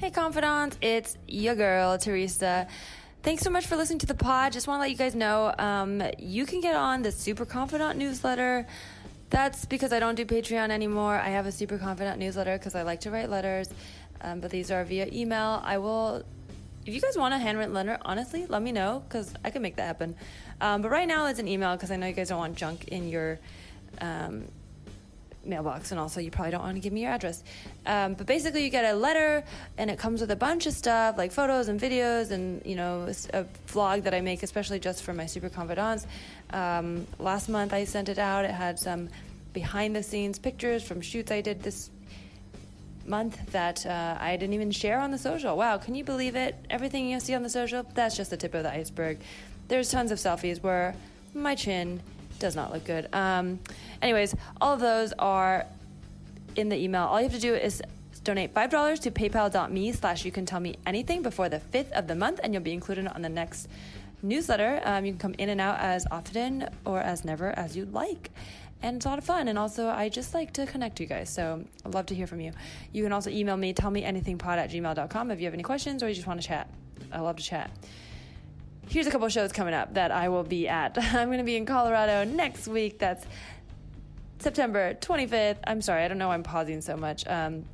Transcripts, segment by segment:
Hey, confidants, it's your girl, Teresa. Thanks so much for listening to the pod. Just want to let you guys know um, you can get on the Super Confidant newsletter. That's because I don't do Patreon anymore. I have a Super Confidant newsletter because I like to write letters, um, but these are via email. I will, if you guys want a handwritten letter, honestly, let me know because I can make that happen. Um, but right now it's an email because I know you guys don't want junk in your um, mailbox, and also you probably don't want to give me your address. Um, but basically, you get a letter, and it comes with a bunch of stuff like photos and videos, and you know a vlog that I make especially just for my super confidants. Um, last month I sent it out. It had some behind the scenes pictures from shoots I did this month that uh, I didn't even share on the social. Wow, can you believe it? Everything you see on the social, that's just the tip of the iceberg. There's tons of selfies where my chin does not look good. Um, anyways, all of those are in the email. All you have to do is donate $5 to paypal.me slash you can tell me anything before the 5th of the month and you'll be included on the next newsletter. Um, you can come in and out as often or as never as you'd like. And it's a lot of fun. And also, I just like to connect you guys. So I'd love to hear from you. You can also email me, tell me anything pod at gmail.com if you have any questions or you just want to chat. I love to chat here's a couple shows coming up that I will be at. I'm going to be in Colorado next week. That's September 25th. I'm sorry, I don't know why I'm pausing so much. Um,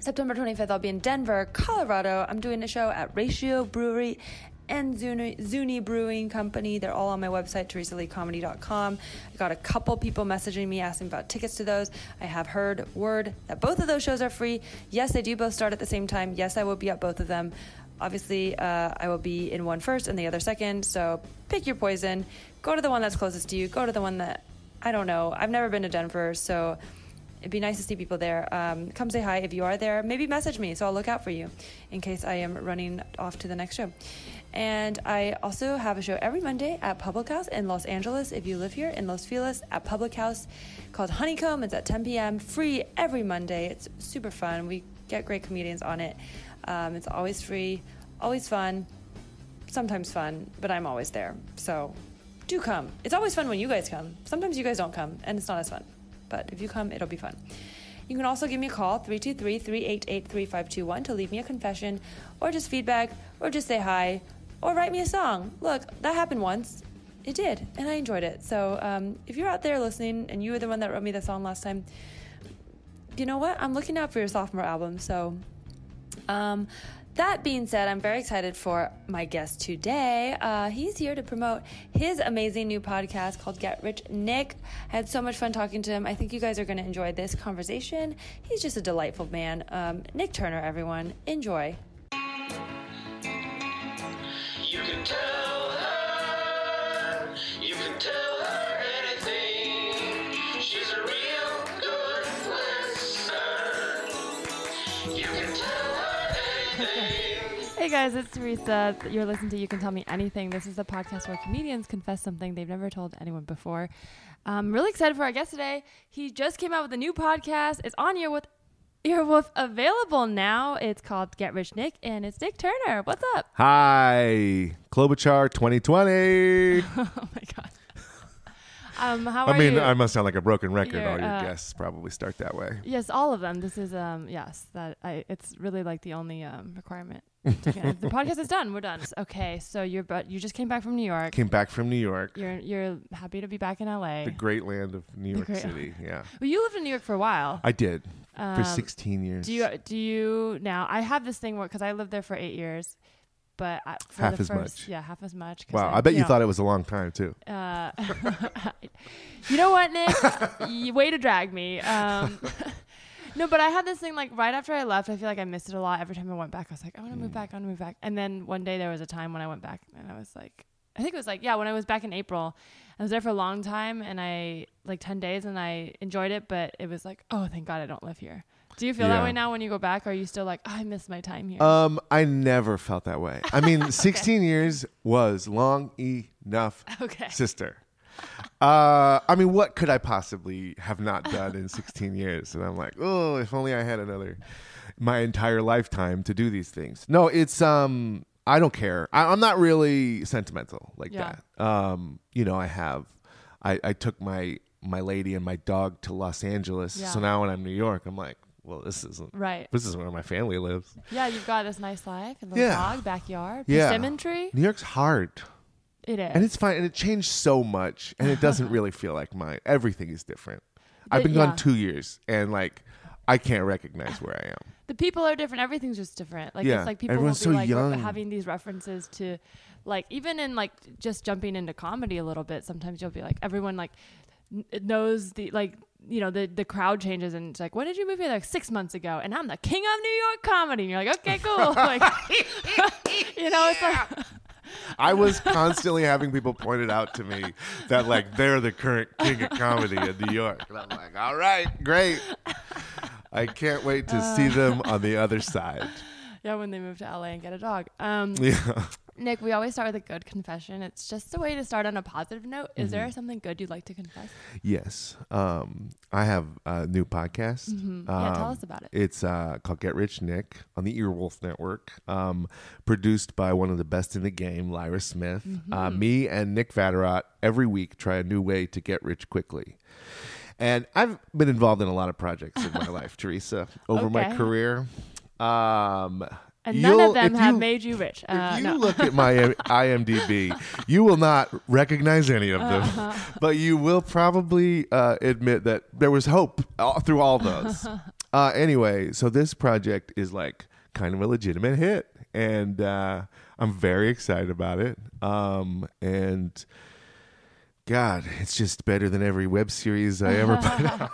September 25th, I'll be in Denver, Colorado. I'm doing a show at Ratio Brewery and Zuni, Zuni Brewing Company. They're all on my website, teresaleecomedy.com. I got a couple people messaging me asking about tickets to those. I have heard word that both of those shows are free. Yes, they do both start at the same time. Yes, I will be at both of them. Obviously, uh, I will be in one first and the other second. So pick your poison. Go to the one that's closest to you. Go to the one that I don't know. I've never been to Denver, so it'd be nice to see people there. Um, come say hi if you are there. Maybe message me so I'll look out for you in case I am running off to the next show. And I also have a show every Monday at Public House in Los Angeles. If you live here in Los Feliz, at Public House called Honeycomb. It's at 10 p.m. Free every Monday. It's super fun. We get great comedians on it. Um, it's always free, always fun, sometimes fun, but I'm always there. So do come. It's always fun when you guys come. Sometimes you guys don't come, and it's not as fun. But if you come, it'll be fun. You can also give me a call, 323 388 3521, to leave me a confession, or just feedback, or just say hi, or write me a song. Look, that happened once. It did, and I enjoyed it. So um, if you're out there listening and you were the one that wrote me the song last time, you know what? I'm looking out for your sophomore album. So um, that being said, I'm very excited for my guest today. Uh, he's here to promote his amazing new podcast called Get Rich Nick. I had so much fun talking to him. I think you guys are going to enjoy this conversation. He's just a delightful man. Um, Nick Turner, everyone. Enjoy. Hey guys, it's Teresa. You're listening to You Can Tell Me Anything. This is a podcast where comedians confess something they've never told anyone before. I'm really excited for our guest today. He just came out with a new podcast. It's on Earwolf, Earwolf available now. It's called Get Rich Nick, and it's Nick Turner. What's up? Hi, Klobuchar 2020. oh my god. Um, how I mean, you? I must sound like a broken record. All your uh, guests probably start that way. Yes, all of them. This is um yes, that I it's really like the only um requirement. the podcast is done. We're done. Okay, so you're but you just came back from New York. Came back from New York, You're you're happy to be back in LA. the great land of New York City. Yeah, well, you lived in New York for a while. I did for Um, 16 years. Do you do you now? I have this thing where because I lived there for eight years, but I, for Half the as first, much. Yeah, half as much. wow, I bet you know, thought it was a long time too. Uh, you know what, Nick? you, way to drag me. Um, no, but I had this thing like right after I left. I feel like I missed it a lot. Every time I went back, I was like, I want to move Mm. back. I want to move back. And then one day there was a time when I went back, and I was like, I think it was like yeah, when I was back in April. I was there for a long time, and I like ten days, and I enjoyed it. But it was like, oh, thank God I don't live here. Do you feel that way now when you go back? Or are you still like, oh, I miss my time here? Um, I never felt that way. I mean, 16 years was long enough, okay. sister. Uh, I mean, what could I possibly have not done in 16 years? And I'm like, oh, if only I had another, my entire lifetime to do these things. No, it's um, I don't care. I, I'm not really sentimental like Yeah. that. Um, you know, I have, I, I took my my lady and my dog to Los Angeles. Yeah. So now when I'm in New York, I'm like, well, this isn't. Right. This is where my family lives. Yeah, you've got this nice life, a little Yeah. dog, backyard, Yeah. persimmon tree. New York's hard. It is. And it's fine. And it changed so much. And it doesn't really feel like mine. Everything is different. I've been yeah. gone two years and like I can't recognize where I am. the people are different. Everything's just different. Like Yeah, it's like people everyone's will be so like young. having these references to, like even in like just jumping into comedy a little bit. Sometimes you'll be like everyone like knows the like you know the the crowd changes and it's like when did you move here like six months ago and I'm the king of New York comedy and you're like okay cool like you know it's like I was constantly having people point it out to me that like they're the current king of comedy in New York. And I'm like, all right, great. I can't wait to see uh. them on the other side. yeah when they move to LA and get a dog. Um, Yeah. Nick, we always start with a good confession. It's just a way to start on a positive note. Is there Mm-hmm. something good you'd like to confess? Yes. Um, I have a new podcast. Mhm. Yeah, tell Um, us about it. It's uh, called Get Rich Nick on the Earwolf Network, um, produced by one of the best in the game, Lyra Smith. Uh, Mm-hmm. me and Nick Vatterott every week try a new way to get rich quickly. And I've been involved in a lot of projects in my life, Teresa, over my career. Um, And none of them have you- made you rich. Uh, if you no. look at my IMDb, you will not recognize any of them, Uh-huh. but you will probably uh, admit that there was hope all, through all those. uh, anyway, so this project is like kind of a legitimate hit, and uh, I'm very excited about it. Um, and God, it's just better than every web series I ever put out.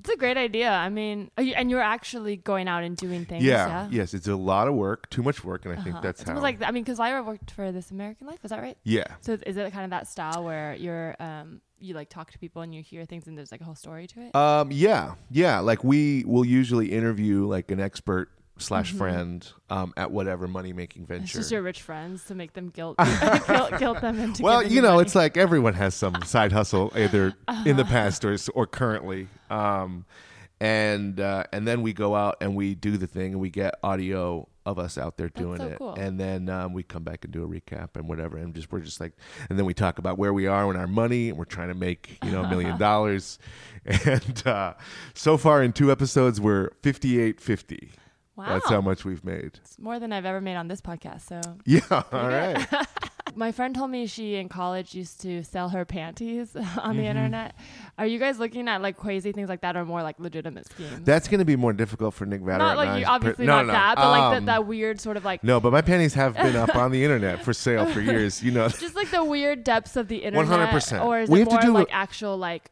It's a great idea. I mean, are you- and you're actually going out and doing things. Yeah, Yeah. yes, it's a lot of work, too much work, and I think Uh-huh. that's It's how. like I mean, because Lyra worked for This American Life. Is that right? yeah, So is it kind of that style where you're um you like talk to people and you hear things and there's like a whole story to it? Um, yeah, yeah. Like we will usually interview like an expert slash friend um, at whatever money making Mm-hmm. it's venture. just your rich friends to make them guilt guilt, guilt them into. well, you know, money. it's like everyone has some side hustle either in the Uh-huh. past or or currently. Um, and uh, and then we go out and we do the thing and we get audio of us out there doing so it cool. and then um, we come back and do a recap and whatever and just we're just like and then we talk about where we are in our money and we're trying to make you know a million dollars and uh, so far in two episodes we're 5850 wow, that's how much we've made it's more than I've ever made on this podcast. So yeah all right My friend told me she in college used to sell her panties on Mm-hmm. the internet. Are you guys looking at like crazy things like that or more like legitimate schemes? that's going to be more difficult for nick Vatter not like you, Per- obviously no, not no, that, but like um, that, weird sort of like No, but my panties have been up on the internet for sale for years. You know, just like the weird depths of the internet. 100%. Or is We it have to more do like actual like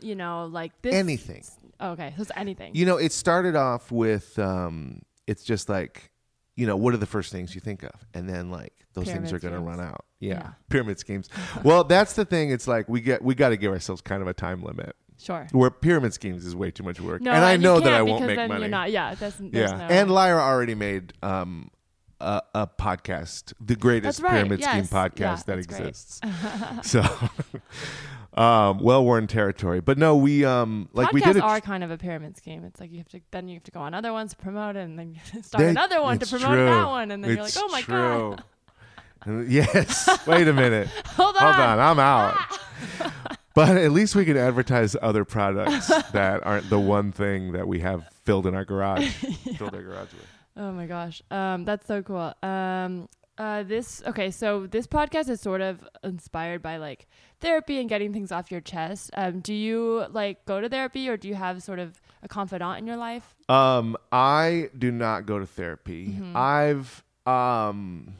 you know like this? anything. Oh, okay, so it's anything. You know, it started off with um, it's just like, you know, what are the first things you think of, and then like those things are going to run out. Yeah. Yeah. pyramid schemes. well, that's the thing. It's like we get we got to give ourselves kind of a time limit. sure. Where pyramid schemes is way too much work, No, and I know that I won't make then money. You're not. Yeah, that's yeah, no, and Lyra already made um, a, a podcast, the greatest right, pyramid scheme podcast Yeah, that exists. so, um, well worn territory. But no, we um, like Podcasts we did it. are kind of a pyramid scheme. It's like you have to then you have to go on other ones to promote it, and then you start They- another one to promote true. that one, and then you're like, It's oh my true. god, yes. Wait a minute. hold on, Hold on. I'm out. but at least we can advertise other products that aren't the one thing that we have filled in our garage. Filled our garage with. Oh my gosh. Um, that's so cool. Um, uh, this okay. So this podcast is sort of inspired by like therapy and getting things off your chest. Um, do you like go to therapy or do you have sort of a confidant in your life? Um, I do not go to therapy. Mm-hmm. I've um,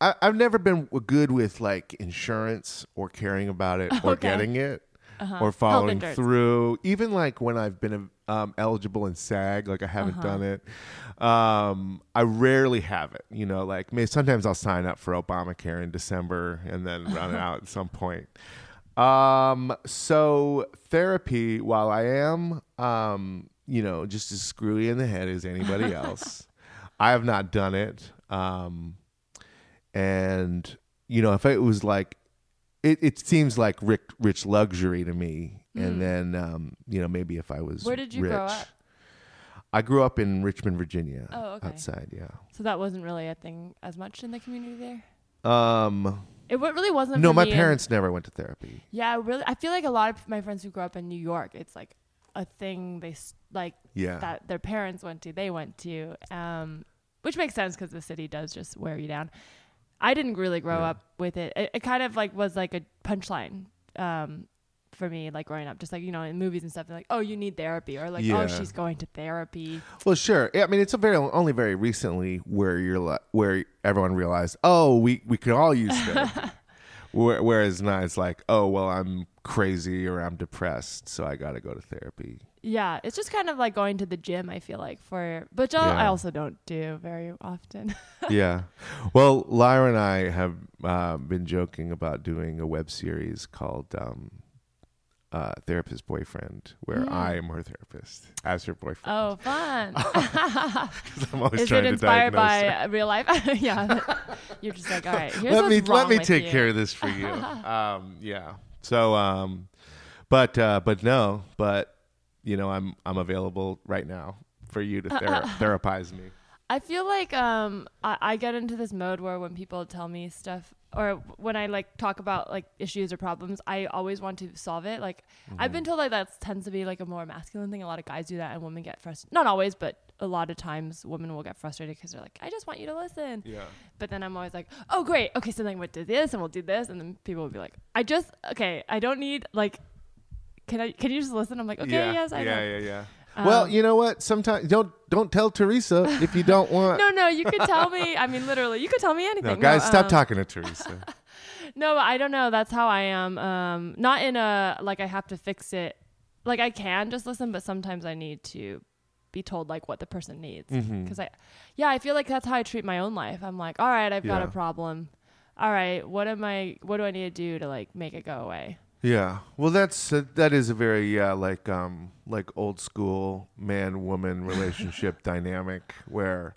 I, I've never been good with like insurance or caring about it or Okay. getting it Uh-huh. or following through. Even like when I've been um, eligible in SAG, like I haven't Uh-huh. done it. Um, I rarely have it. You know, like maybe sometimes I'll sign up for Obamacare in December and then run it out at some point. Um, so therapy, while I am, um, you know, just as screwy in the head as anybody else, I have not done it. Um, and you know, if it was like, it, it seems like rich, rich luxury to me. And then, um, you know, maybe if I was Mm. Where did you rich, grow up? I grew up in Richmond, Virginia. Oh, okay. Outside, yeah. So that wasn't really a thing as much in the community there. Um, It really wasn't. no, my and- parents never went to therapy. Yeah, really. I feel like a lot of my friends who grew up in New York, it's like a thing they like Yeah. that their parents went to, they went to, um, which makes sense because the city does just wear you down. I didn't really grow Yeah. up with it. it. It kind of like was like a punchline um, for me, like growing up, just like you know in movies and stuff, they're like, oh, you need therapy, or like, Yeah. oh, she's going to therapy. Well, sure. Yeah, I mean, it's a very only very recently where you're li- where everyone realized, oh, we we could all use therapy. Where- Whereas now it's like, oh, well, I'm crazy or I'm depressed, so I got to go to therapy. Yeah, it's just kind of like going to the gym. I feel like for, but I Yeah. also don't do very often. yeah. Well, Lyra and I have uh, been joking about doing a web series called um, uh, "Therapist Boyfriend," where Mm. I am her therapist as her boyfriend. oh, fun! I'm always Is trying it to inspired diagnose by her. real life? yeah, you're just like, all right. Here's let me let me take you. care of this for you. um, yeah. So, um, but uh, but no, but you know, I'm I'm available right now for you to thera- therapize me. I feel like um I, I get into this mode where when people tell me stuff or when I like talk about like issues or problems, I always want to solve it. Like I've Mm. been told like that tends to be like a more masculine thing. A lot of guys do that, and women get frustrated. Not always, but a lot of times women will get frustrated because they're like, I just want you to listen. Yeah. But then I'm always like, oh great, okay, so then we'll do this and we'll do this, and then people will be like, I just okay, I don't need like. Can I? Can you just listen? I'm like, okay, yeah. yes, I yeah, know. yeah, yeah. well, Um, you know what? Sometimes don't don't tell Teresa if you don't want. No, no, you could tell me. I mean, literally, you could tell me anything. No, guys, stop um, talking to Teresa. No, I don't know. That's how I am. Um, not in a like I have to fix it. Like I can just listen, but sometimes I need to be told like what the person needs. Because I, yeah, I feel like that's how I treat my own life. I'm like, all right, I've got a problem. All right, what am I? What do I need to do to like make it go away? Yeah. Well, that's uh, that is a very yeah like um like old school man woman relationship dynamic where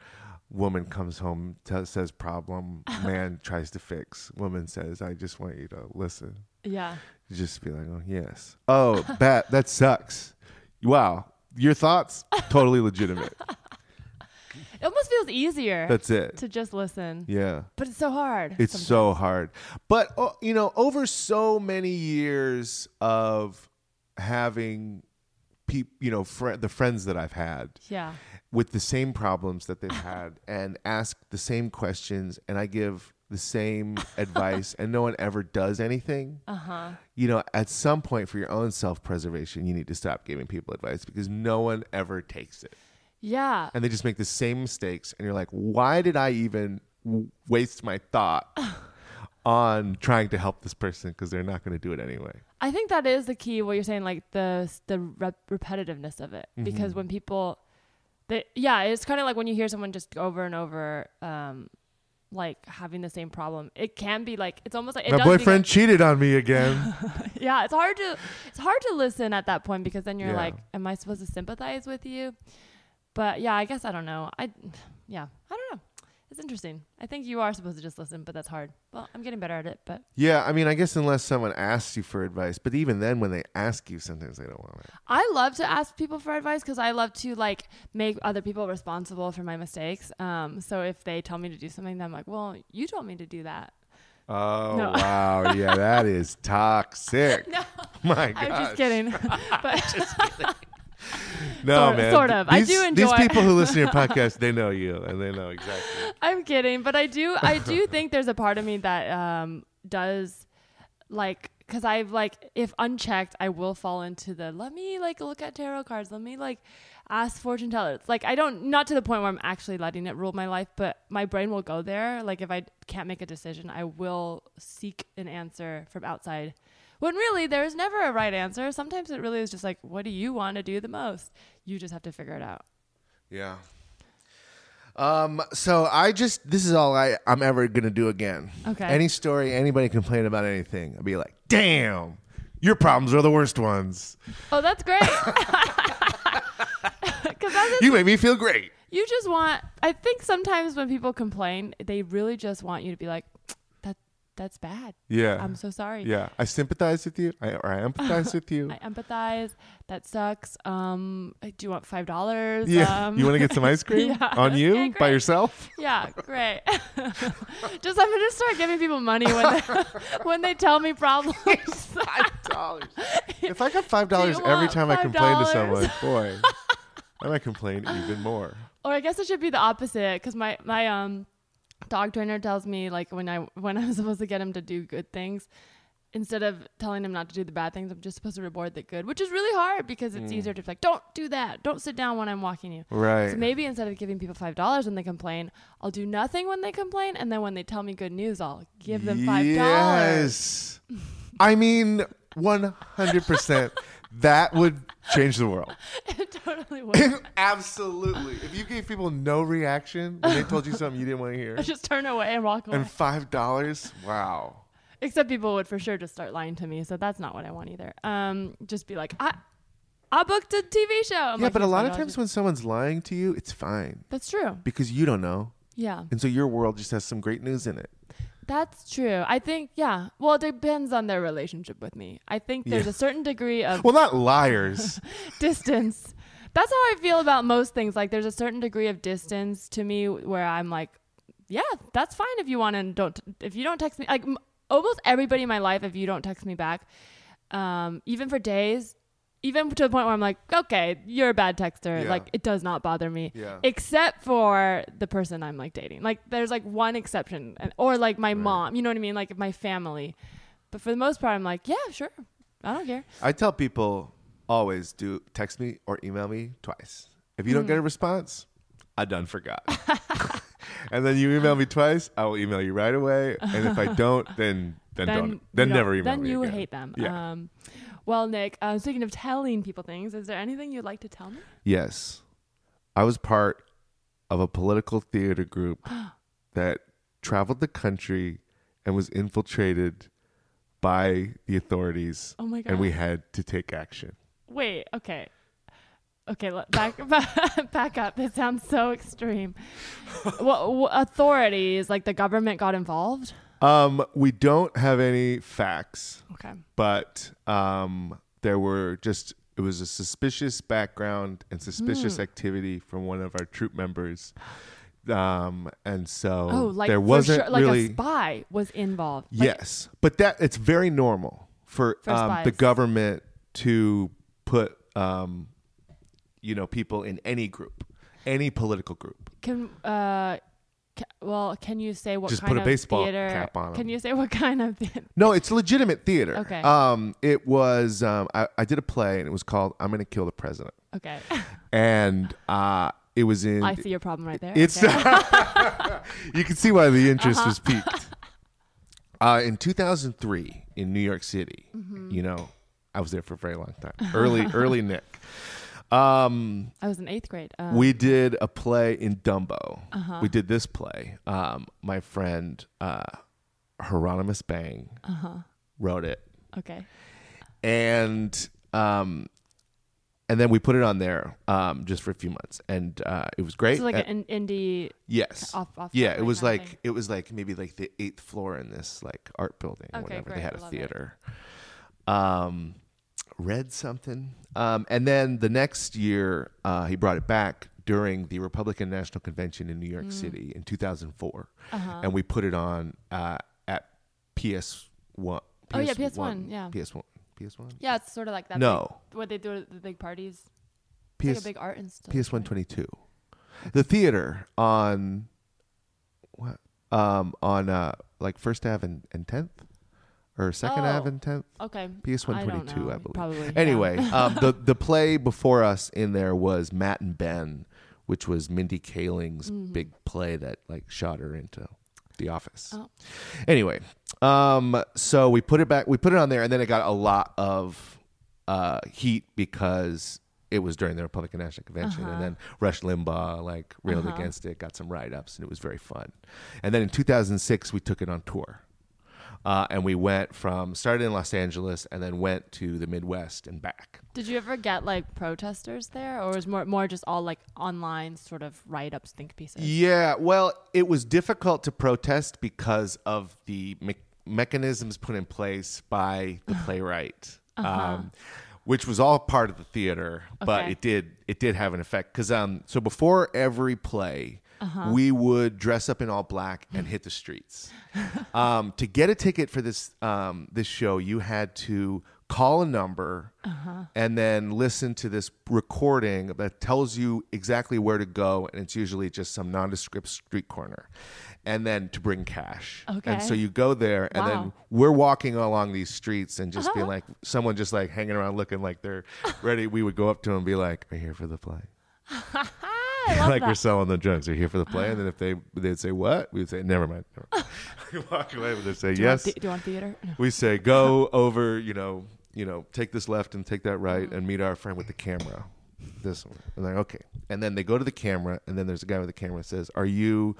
woman comes home t- says problem man tries to fix woman says I just want you to listen. Yeah. You just be like oh yes oh that that sucks wow your thoughts totally legitimate It almost feels easier that's it to just listen, yeah. but it's so hard. It's sometimes. so hard. But uh, you know, over so many years of having people, you know, fr- the friends that I've had yeah. with the same problems that they've had and ask the same questions and I give the same advice and no one ever does anything. Uh huh. You know, at some point for your own self-preservation, you need to stop giving people advice because no one ever takes it. Yeah. And they just make the same mistakes and you're like, "Why did I even w- waste my thought on trying to help this person because they're not going to do it anyway?" I think that is the key. What you're saying, like the the rep- repetitiveness of it, because Mm-hmm. when people, they, yeah, it's kind of like when you hear someone just over and over, um, like having the same problem. It can be like it's almost like it My boyfriend cheated on me again. yeah, it's hard to it's hard to listen at that point because then you're Yeah. like, am I supposed to sympathize with you? But yeah, I guess I don't know. I yeah, I don't know. It's interesting. I think you are supposed to just listen, but that's hard. Well, I'm getting better at it, but yeah, I mean, I guess unless someone asks you for advice, but even then, when they ask you, sometimes they don't want it. I love to ask people for advice because I love to like make other people responsible for my mistakes. Um, so if they tell me to do something, then I'm like, well, you told me to do that. Oh No. wow, yeah, that is toxic. No, My God, I'm just kidding. but No, Sort- man. sort of. I These, do These people who listen to your podcast, they know you, and they know exactly. I'm kidding. But I do, I do think there's a part of me that um, does like because I've like if unchecked, I will fall into the let me like look at tarot cards, let me like ask fortune tellers. Like I don't not to the point where I'm actually letting it rule my life, but my brain will go there. Like if I can't make a decision, I will seek an answer from outside. When really there's never a right answer. Sometimes it really is just like, what do you want to do the most? You just have to figure it out. Yeah. Um. So I just this is all I I'm ever gonna do again. Okay. Any story, anybody complain about anything, I'll be like, damn, your problems are the worst ones. Oh, that's great. Because that's You make me feel great. you just want i think sometimes when people complain they really just want you to be like that's bad Yeah. i'm so sorry yeah. I sympathize with you, I, or I empathize with you. i empathize that sucks um do you want five dollars yeah. um, you want to get some ice cream yeah. on you Okay, by yourself? yeah great just i'm gonna start giving people money when they, when they tell me problems five dollars. If I got five dollars every time I complain to someone, boy, I might complain even more. Or I guess it should be the opposite because my my um dog trainer tells me like when I when I'm supposed to get him to do good things, instead of telling him not to do the bad things, I'm just supposed to reward the good, which is really hard because it's easier to be like, don't do that, don't sit down when I'm walking you. Mm. Right. So maybe instead of giving people five dollars when they complain, I'll do nothing when they complain, and then when they tell me good news, I'll give them five dollars. Yes. I mean, one hundred percent. That would change the world. it totally would. Absolutely. If you gave people no reaction when they told you something you didn't want to hear, just turn away and walk away. and five dollars, wow. Except people would for sure just start lying to me, so that's not what I want either. Um, just be like, I, I booked a TV show. I'm yeah, like, but a "Here's lot of $5." times when someone's lying to you, it's fine that's true. because you don't know, Yeah, and so your world just has some great news in it. That's true. I think yeah. Well, it depends on their relationship with me. I think there's Yeah. a certain degree of Well, not liars. distance. That's how I feel about most things. Like there's a certain degree of distance to me where I'm like, yeah, that's fine if you want to don't if you don't text me like m- almost everybody in my life if you don't text me back, um, even for days, even to the point where I'm like, okay, you're a bad texter. Yeah. Like it does not bother me. Yeah. Except for the person I'm like dating. Like there's like one exception, or like my mom. You know what I mean? Like my family. But for the most part, I'm like, yeah, sure, I don't care. I tell people always do text me or email me twice. If you don't Mm. get a response, I done forgot. and then you email me twice, I will email you right away. And if I don't, then then, don't then don't- never email Then me. you again. hate them. Yeah. Um, well, Nick, uh, speaking of telling people things, is there anything you'd like to tell me? Yes. I was part of a political theater group that traveled the country and was infiltrated by the authorities. Oh my god! And we had to take action. Wait. Okay. Okay. Let, back back up. This sounds so extreme. what, what authorities, like the government, got involved? Um, we don't have any facts. Okay. but um, there were just it was a suspicious background and suspicious activity from one of our troupe members um, and so Oh, like there wasn't sure, like really a spy was involved. Like, yes but that it's very normal for, For um, the government to put um, you know people in any group any political group Can uh, well, can you say what Just kind put a of baseball theater? cap on. Can you say what kind of theater? No, it's legitimate theater. Okay. Um, it was. Um, I, I did a play and it was called "I'm Gonna Kill the President," Okay. and uh, it was in. I see your problem right there. It's. Okay. you can see why the interest Uh-huh. was piqued. Uh, in 2003 in New York City, Mm-hmm. you know, I was there for a very long time. Early, early Nick. Um, I was in eighth grade. Um, we did a play in Dumbo. Uh-huh. We did this play. Um, my friend uh, Hieronymus Bang Uh-huh. wrote it, Okay. and um, and then we put it on there um, just for a few months, and uh, it was great. So like Uh, an indie yes, off off. yeah, it was like thing. it was like maybe like the eighth floor in this like art building or Okay, whatever. great, They had a love it. theater. Um, read something, um, and then the next year uh, he brought it back during the Republican National Convention in New York City in 2004, Mm. Uh-huh. and we put it on uh, at PS one. Oh, yeah, PS1, yeah. PS one. PS one. yeah, it's sort of like that. No, big, what they do at the big parties. It's like PS a big art installation. PS one twenty two. The theater on what um on uh like First Ave and, and 10th or Second Oh. Ave and 10th. Okay. PS one twenty two, I twenty don't two, know. I believe. Probably. yeah. Anyway, um, the the play before us in there was Matt and Ben, which was Mindy Kaling's big play that like shot her into The Office. Mm-hmm. Oh. Anyway, um, so we put it back. We put it on there, and then it got a lot of uh, heat because it was during the Republican National Convention, Uh-huh. and then Rush Limbaugh like railed Uh-huh. against it, got some write ups, and it was very fun. And then in 2006, we took it on tour. Uh, and we went from started in Los Angeles and then went to the Midwest and back. Did you ever get like protesters there, or was more more just all like online sort of write ups, think pieces? Yeah, well, it was difficult to protest because of the me- mechanisms put in place by the playwright, um, which was all part of the theater, but Okay. it did it did have an effect because um, so before every play. We would dress up in all black and hit the streets. um, to get a ticket for this um, this show, you had to call a number, Uh-huh. and then listen to this recording that tells you exactly where to go, and it's usually just some nondescript street corner, and then to bring cash. okay. And so you go there, and then we're walking along these streets and just Uh-huh. being like, someone just like hanging around looking like they're ready. We would go up to them and be like, "Are you here for the play?" I like we're selling the drugs. They're you here for the play? And then if they they'd say what, we would say never mind. Never mind. we walk away, but they say Do you yes. do you want theater? No. We say go over. You know, you know, take this left and take that right, and meet our friend with the camera. This one. And like okay, and then they go to the camera, and then there's a guy with the camera that says, "Are you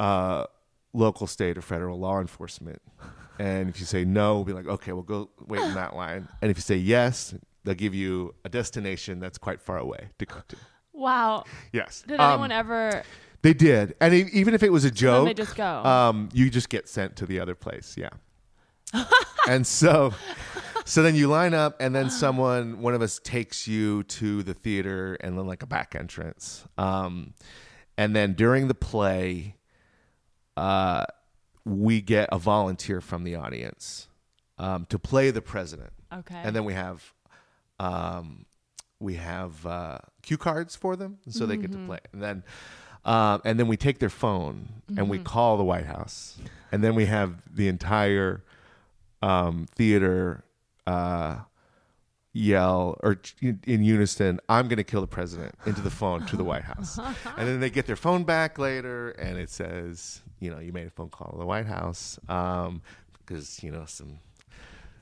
uh, local, state, or federal law enforcement?" And if you say no, we'll be like, "Okay, we'll go wait in that line." And if you say yes, they'll give you a destination that's quite far away to go to. Wow. Yes. Did Um, anyone ever? they did, and e- even if it was a joke, they just go. um, you just get sent to the other place. Yeah. and so, so then you line up, and then someone, one of us, takes you to the theater, and then like a back entrance. Um, and then during the play, uh, we get a volunteer from the audience um, to play the president, okay. and then we have. Um, we have uh, cue cards for them, so they get to play, and then um, and then we take their phone and we call the White House, and then we have the entire um, theater uh, yell or in in unison, "I'm going to kill the president" into the phone to the White House, and then they get their phone back later, and it says, you know, you made a phone call to the White House because you know some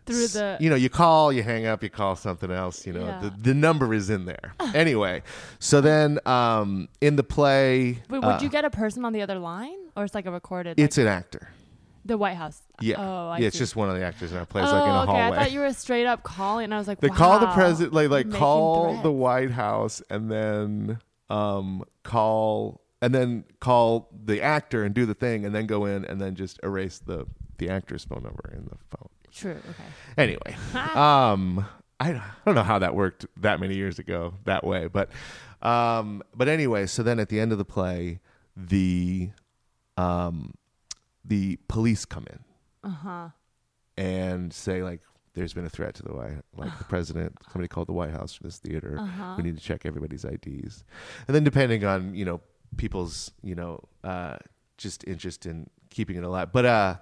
Through the. you know, you call, you hang up, you call something else. You know, Yeah. the, the number is in there. anyway, so then um, in the play, Wait, would uh, you get a person on the other line, or it's like a recorded? it's like, an actor. the White House. Yeah, Oh, I yeah. It's just one of the actors in our play. It's oh, like in a okay. hallway. I thought you were straight up calling, and I was like, they wow, call the president, like like call the. White House, and then um, call and then call the actor and do the thing, and then go in and then just erase the the actor's phone number in the phone. True. Okay. Anyway, um, I, I don't know how that worked that many years ago that way, but um, but anyway, so then at the end of the play, the um, the police come in Uh huh. and say like, "There's been a threat to the White, like the president. Somebody called the White House for this theater. Uh-huh. We need to check everybody's IDs." And then depending on you know people's you know uh, just interest in keeping it alive, but uh,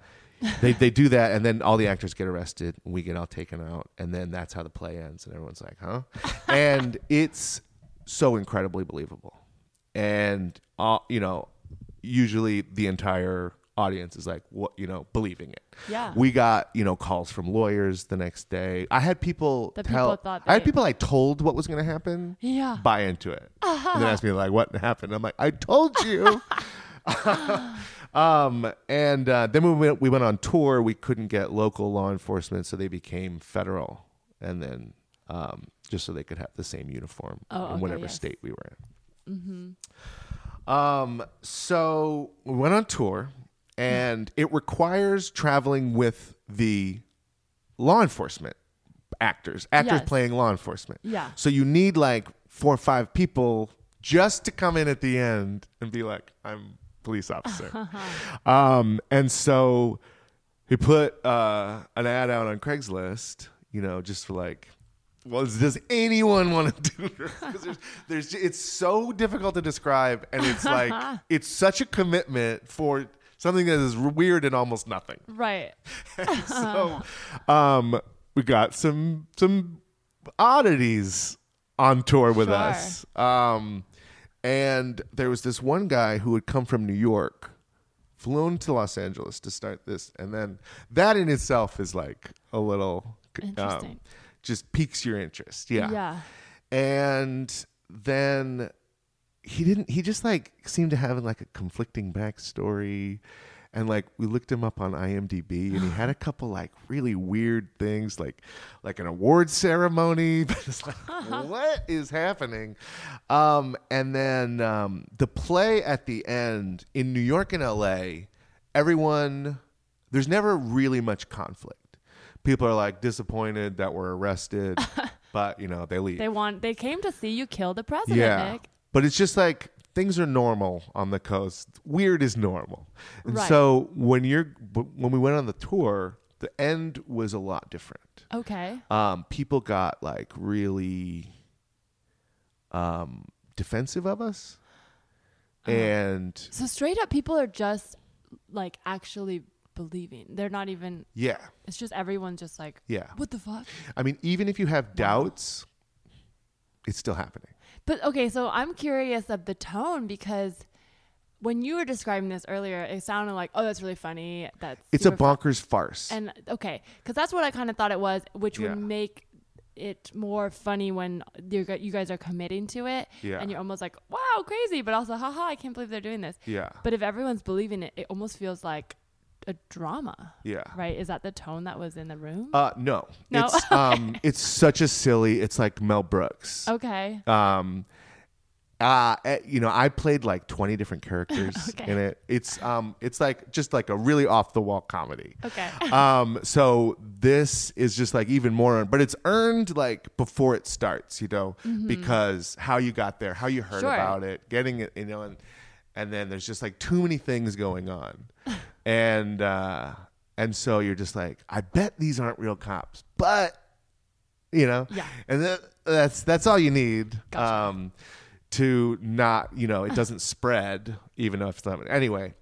they they do that, and then all the actors get arrested, and we get all taken out, and then that's how the play ends, and everyone's like, "Huh?" and it's so incredibly believable, and uh, you know, usually the entire audience is like, "What?" You know, believing it. Yeah. We got you know calls from lawyers the next day. I had people The tell. people thought I had people I told what was going to happen Yeah. buy into it. And then ask me like, what happened? I'm like, I told you. um, and uh, then we went, we went on tour. We couldn't get local law enforcement, so they became federal. And then um, just so they could have the same uniform Oh, in okay, whatever yes. state we were in. Um, so we went on tour, and it requires traveling with the law enforcement actors, actors Yes. playing law enforcement. Yeah. So you need like four or five people just to come in at the end and be like, I'm police officer. um, and so he put uh, an ad out on Craigslist, you know, just for like, well, does anyone want to do this? there's, there's, it's so difficult to describe, and it's like, it's such a commitment for something that is weird and almost nothing Right. so um, we got some some oddities on tour with Sure. us. Um, and there was this one guy who had come from New York, flown to Los Angeles to start this, and then that in itself is like a little um, Interesting. just piques your interest. Yeah. Yeah. And then he didn't he just like seemed to have like a conflicting backstory and like we looked him up on IMDb and he had a couple like really weird things like like an award ceremony but it's like what is happening um and then um the play at the end in New York and LA everyone there's never really much conflict people are like disappointed that we're arrested but you know they leave They want. They came to see you kill the president, yeah. Nick. But it's just like things are normal on the coast. Weird is normal. And Right. so when you're when we went on the tour, The end was a lot different. Okay. Um, people got like really um, defensive of us, Uh-huh. and So straight up, people are just like actually believing. They're not even. yeah, It's just everyone's just like, yeah. what the fuck? I mean, even if you have doubts, it's still happening. But okay, so I'm curious of the tone because when you were describing this earlier, it sounded like, oh, that's really funny. That's It's a super fun." bonkers farce. And okay, because that's what I kind of thought it was, which Yeah. would make it more funny when you you guys are committing to it, Yeah. and you're almost like, wow, crazy, but also, haha, I can't believe they're doing this. yeah, But if everyone's believing it, it almost feels like a drama, yeah. right? Is that the tone that was in the room? Uh, no, No? It's um, it's such a silly. It's like Mel Brooks. okay. Um, uh, eh, you know, I played like twenty different characters Okay. in it. It's um, it's like just like a really off the wall comedy. Okay. um, so this is just like even more, but it's earned like before it starts, you know, because how you got there, how you heard Sure. about it, getting it, you know, and and then there's just like too many things going on, and uh, and so you're just like, I bet these aren't real cops, but you know, Yeah. and that, that's that's all you need. Gotcha. Um, to not, you know, it doesn't spread, even if it's not. Anyway,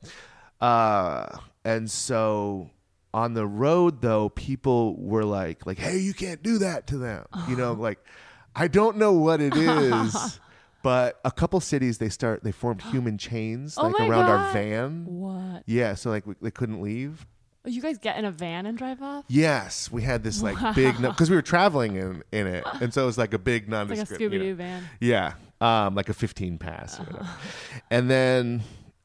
uh, and so on the road though, people were like, like, hey, you can't do that to them. You know, like, I don't know what it is. But a couple cities they start they formed human chains Oh like my around our God. van. what? Yeah, so like we, they couldn't leave. Oh, You guys get in a van and drive off? Yes, we had this like big because we were traveling in in it, and so it was like a big It's like a nondescript. Scooby you Doo know. van. Yeah, um, like a 15 pass or whatever. and then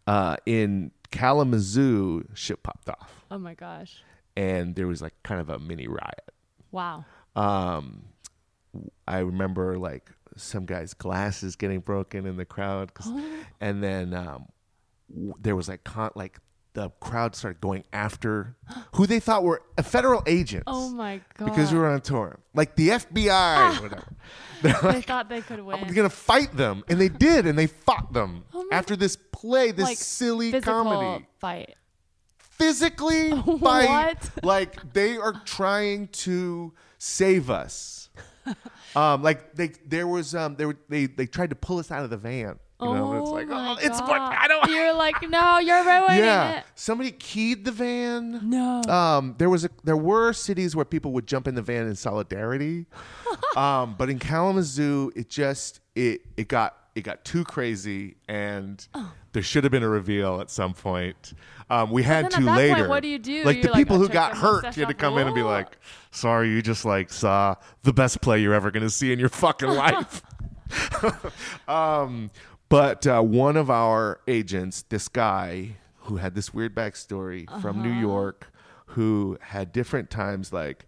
uh, in Kalamazoo, shit popped off, Oh my gosh. and there was like kind of a mini riot. Wow. Um, I remember like some guy's glasses getting broken in the crowd, 'cause- and then um, w- there was like con- like the crowd started going after who they thought were uh, federal agents. Oh my god. Because we were on tour, like the FBI, or whatever. They thought they could win. I'm gonna fight them, and they did, and they fought them Oh after this play, this like silly comedy. fight. Physically fight, What? like they are trying to save us. um, like they, there was, um, they were, they, they tried to pull us out of the van. You know, and it's like, my oh, it's what God. I don't. You're like, no, you're ruining yeah, it. somebody keyed the van. No. Um, there was a there were cities where people would jump in the van in solidarity, um, but in Kalamazoo, it just it it got it got too crazy, and Oh. there should have been a reveal at some point. Um, we had to later. point, what do you do? Like You're the people "I'll who got hurt, you had to off." come in and be like, "Sorry, you just like saw the best play you're ever gonna see in your fucking life." um, but uh, one of our agents, this guy who had this weird backstory from Uh-huh. New York, who had different times like,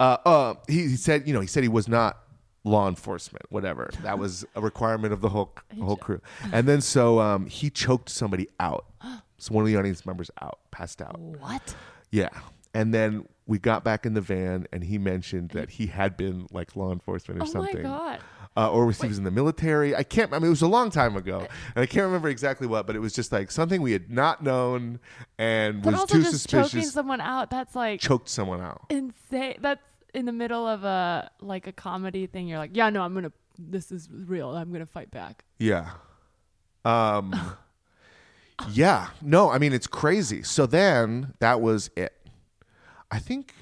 uh, uh, he, he said, you know, he said he was not law enforcement, whatever. That was a requirement of the whole whole crew. And then so um, he choked somebody out. So one of the audience members out, passed out. what? Yeah. And then we got back in the van, and he mentioned that he had been like law enforcement or Oh my something, god. uh, or he was in the military. I can't. I mean, it was a long time ago, and I can't remember exactly what. But it was just like something we had not known, and But was also too just choking suspicious. someone out, that's like choked someone out. insane. That's in the middle of a like a comedy thing. You're like, yeah, no, I'm gonna. This is real. I'm gonna fight back. Yeah. Um. yeah. No. I mean, it's crazy. So then that was it. I think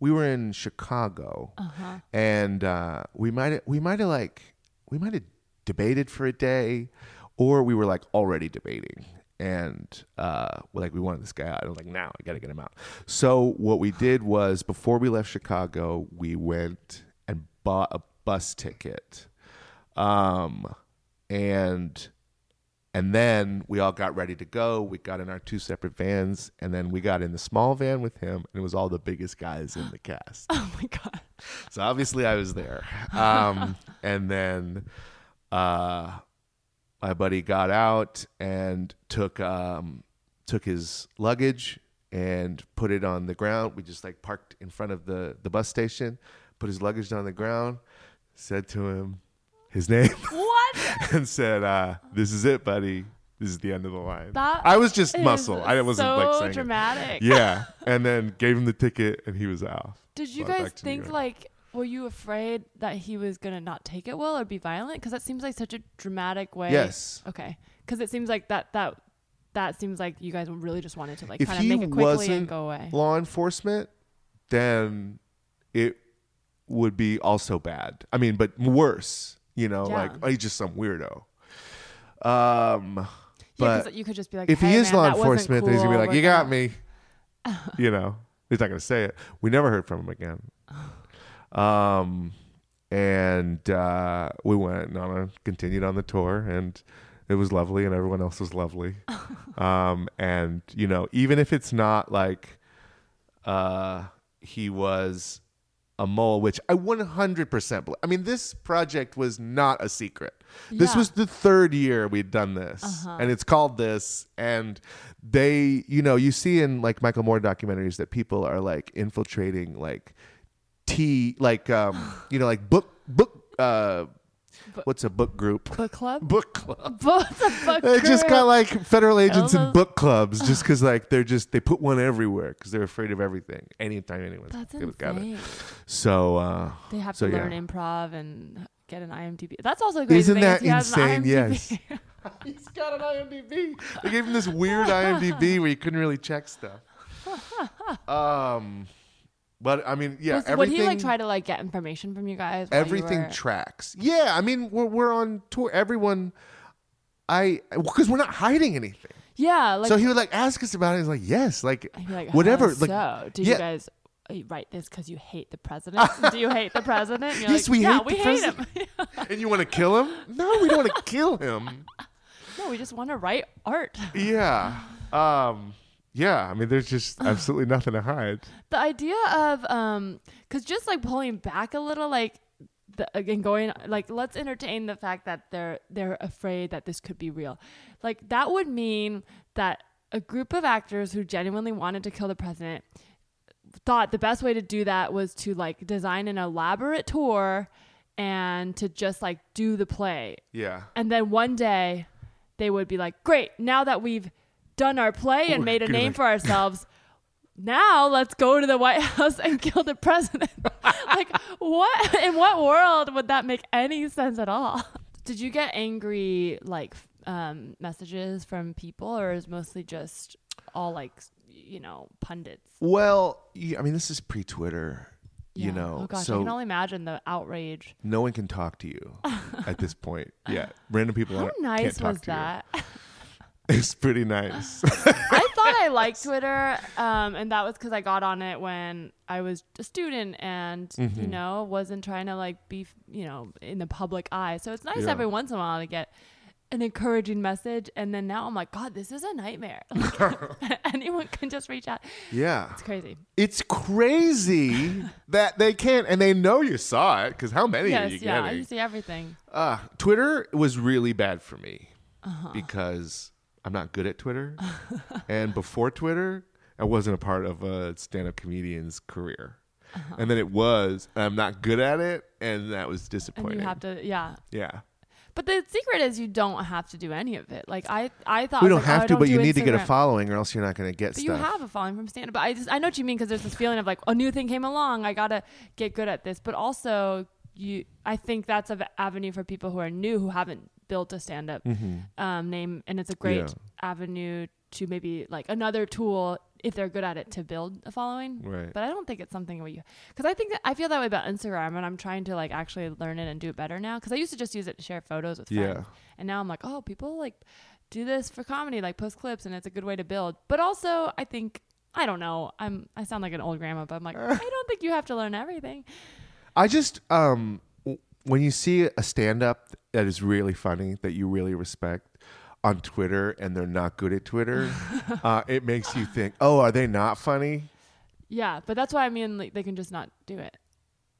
we were in Chicago, Uh-huh. and uh, we might we might have like we might have debated for a day, or we were like already debating, and uh, like we wanted this guy out. I was like, now I got to get him out. So what we did was before we left Chicago, we went and bought a bus ticket, um, and and then we all got ready to go. We got in our two separate vans, and then we got in the small van with him, and it was all the biggest guys in the cast. Oh my god. So obviously I was there. Um, and then uh, my buddy got out and took um, took his luggage and put it on the ground. We just like parked in front of the, the bus station, put his luggage on the ground, said to him his name, What? and said, uh, "This is it, buddy. This is the end of the line. That I was just muscle. I wasn't so like saying it. dramatic. Yeah, and then gave him the ticket, and he was out. Did you guys think like were you afraid that he was gonna not take it well or be violent? Because that seems like such a dramatic way. Yes. Okay. Because it seems like that that that seems like you guys really just wanted to like If kind of make it quickly wasn't and go away. Law enforcement, then it would be also bad. I mean, but worse. You know, Yeah. like oh, he's just some weirdo. Um, yeah, but you could just be like, if he is man, law enforcement, then he's gonna be like, "You got me." you know, he's not gonna say it. We never heard from him again. Um, and uh, we went on a continued on the tour, and it was lovely, and everyone else was lovely. um, and you know, even if it's not like uh, he was a mole, which I 100% believe. I mean, this project was not a secret. This Yeah. was the third year we'd done this, Uh-huh. and it's called this. And they, you know, you see in like Michael Moore documentaries that people are like infiltrating like tea, like um, you know, like book book. Uh, what's a book group? book club. Book club. What's a book They just got like federal agents in book clubs just because like they're just they put one everywhere because they're afraid of everything. Anytime anyone's That's got it. insane. So uh, They have So, to yeah. learn improv and get an IMDb. That's also the crazy Isn't thing that he has an insane? IMDb. Yes. he's got an IMDb. They gave him this weird IMDb where you couldn't really check stuff. Um, but I mean, yeah, Was- would he like try to like get information from you guys? while you everything were- tracks. Yeah, I mean, we're we're on tour. Everyone, I because we're not hiding anything. yeah, like so he would like ask us about it. He's like, yes, like I'd be like, whatever. "Uh, like, so, did yeah. you guys uh, write this because you hate the president? Do you hate the president? And you're Yes, like, we yeah, hate we the hate him. and you want to kill him? No, we don't want to kill him. no, we just want to write art. Yeah. Um. Yeah. I mean, there's just absolutely nothing to hide. The idea of um, because just like pulling back a little, like. The, again, going like let's entertain the fact that they're they're afraid that this could be real, like that would mean that a group of actors who genuinely wanted to kill the president thought the best way to do that was to like design an elaborate tour and to just like do the play Yeah. And then one day they would be like, great, now that we've done our play and We're made a gonna- name for ourselves, now let's go to the White House and kill the president. like, what? In what world would that make any sense at all? Did you get angry, like, um, messages from people, or is mostly just all like, you know, pundits? Well, yeah, I mean, this is pre-Twitter. You know, oh gosh, I can only imagine the outrage. no one can talk to you at this point. Yeah, random people. How aren't- nice can't talk was to you. that? It's pretty nice. I thought I liked Twitter, um, and that was because I got on it when I was a student and you Mhm. know wasn't trying to like be you know in the public eye. So it's nice Yeah. every once in a while to get an encouraging message. And then now I'm like, God, this is a nightmare. Anyone can just reach out. yeah, It's crazy. it's crazy that they can't, and they know you saw it because how many are you yes, yeah, getting? you see everything. Uh, Twitter was really bad for me Uh-huh. because I'm not good at Twitter. and before Twitter, I wasn't a part of a stand up comedian's career. Uh-huh. And then it was, and I'm not good at it, and that was And disappointing. you have to, yeah. yeah. But the secret is you don't have to do any of it. Like I, I thought We don't like, oh, have I to, but do you need to get a following, or else you're not going to get But stuff. you have a following from stand up. But I just I know what you mean because there's this feeling of like a new thing came along. I gotta get good at this. But also you I think that's an avenue for people who are new who haven't built a stand up Mhm. um, name and it's a great Yeah. avenue to maybe like another tool if they're good at it to build a following. Right. But I don't think it's something where you, because I think that I feel that way about Instagram, and I'm trying to like actually learn it and do it better now. Because I used to just use it to share photos with friends, Yeah. and now I'm like, oh, people like do this for comedy, like post clips, and it's a good way to build. But also, I think I don't know. I'm I sound like an old grandma, but I'm like, I don't think you have to learn everything. I just um when you see a stand up that is really funny that you really respect on Twitter and they're not good at Twitter, uh, it makes you think, oh, are they not funny? Yeah, but that's why I mean, like, they can just not do it.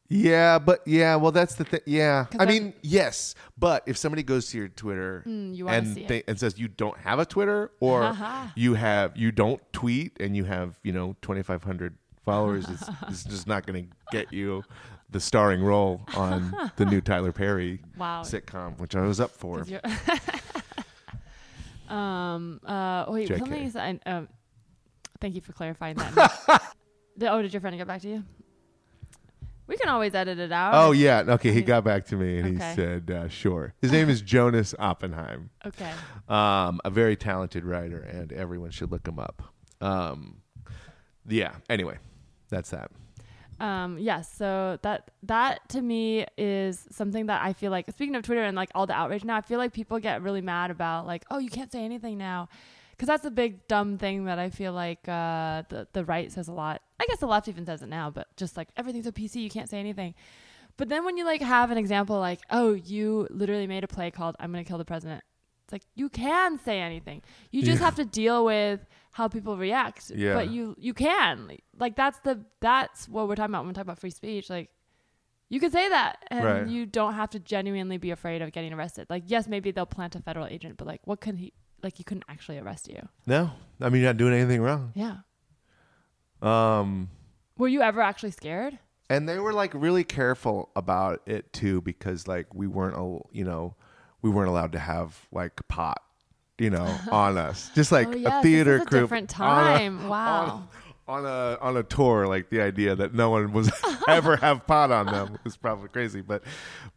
Yeah, but yeah, well, that's the thing. Yeah, I mean, yes, but if somebody goes to your Twitter Mm, you and they, and says you don't have a Twitter or you have you don't tweet and you have you know twenty five hundred followers, it's, it's just not going to get you the starring role on the new Tyler Perry Wow. sitcom, which I was up for. Um. Uh. Wait. JK. Something. is- Um. Thank you for clarifying that. Did- oh, did your friend get back to you? We can always edit it out. Oh yeah, okay. He got back to me and Okay. he said, uh, "Sure." His name is Jonas Oppenheim. Okay. um, a very talented writer, and everyone should look him up. Um, yeah. Anyway, that's that. Um, yes, so that that to me is something that I feel like speaking of Twitter and like all the outrage now, I feel like people get really mad about like, oh, you can't say anything now. Cause that's a big dumb thing that I feel like uh, the the right says a lot. I guess the left even says it now, but just like everything's a PC, you can't say anything. But then when you like have an example like, oh, you literally made a play called "I'm gonna kill the president," it's like you can say anything. You just Yeah. have to deal with how people react. Yeah. But you you can like that's the that's what we're talking about when we talk about free speech. Like you could say that, and Right. you don't have to genuinely be afraid of getting arrested. Like yes, maybe they'll plant a federal agent, but like what can he? Like he couldn't actually arrest you. No, I mean you're not doing anything wrong. Yeah. Um, Were you ever actually scared? and they were like really careful about it too because like we weren't, you know, we weren't allowed to have like pot, you know, on us. Just like oh, a theater this is a group different on a- time. wow. on a on a tour like the idea that no one was ever have pot on them was probably crazy but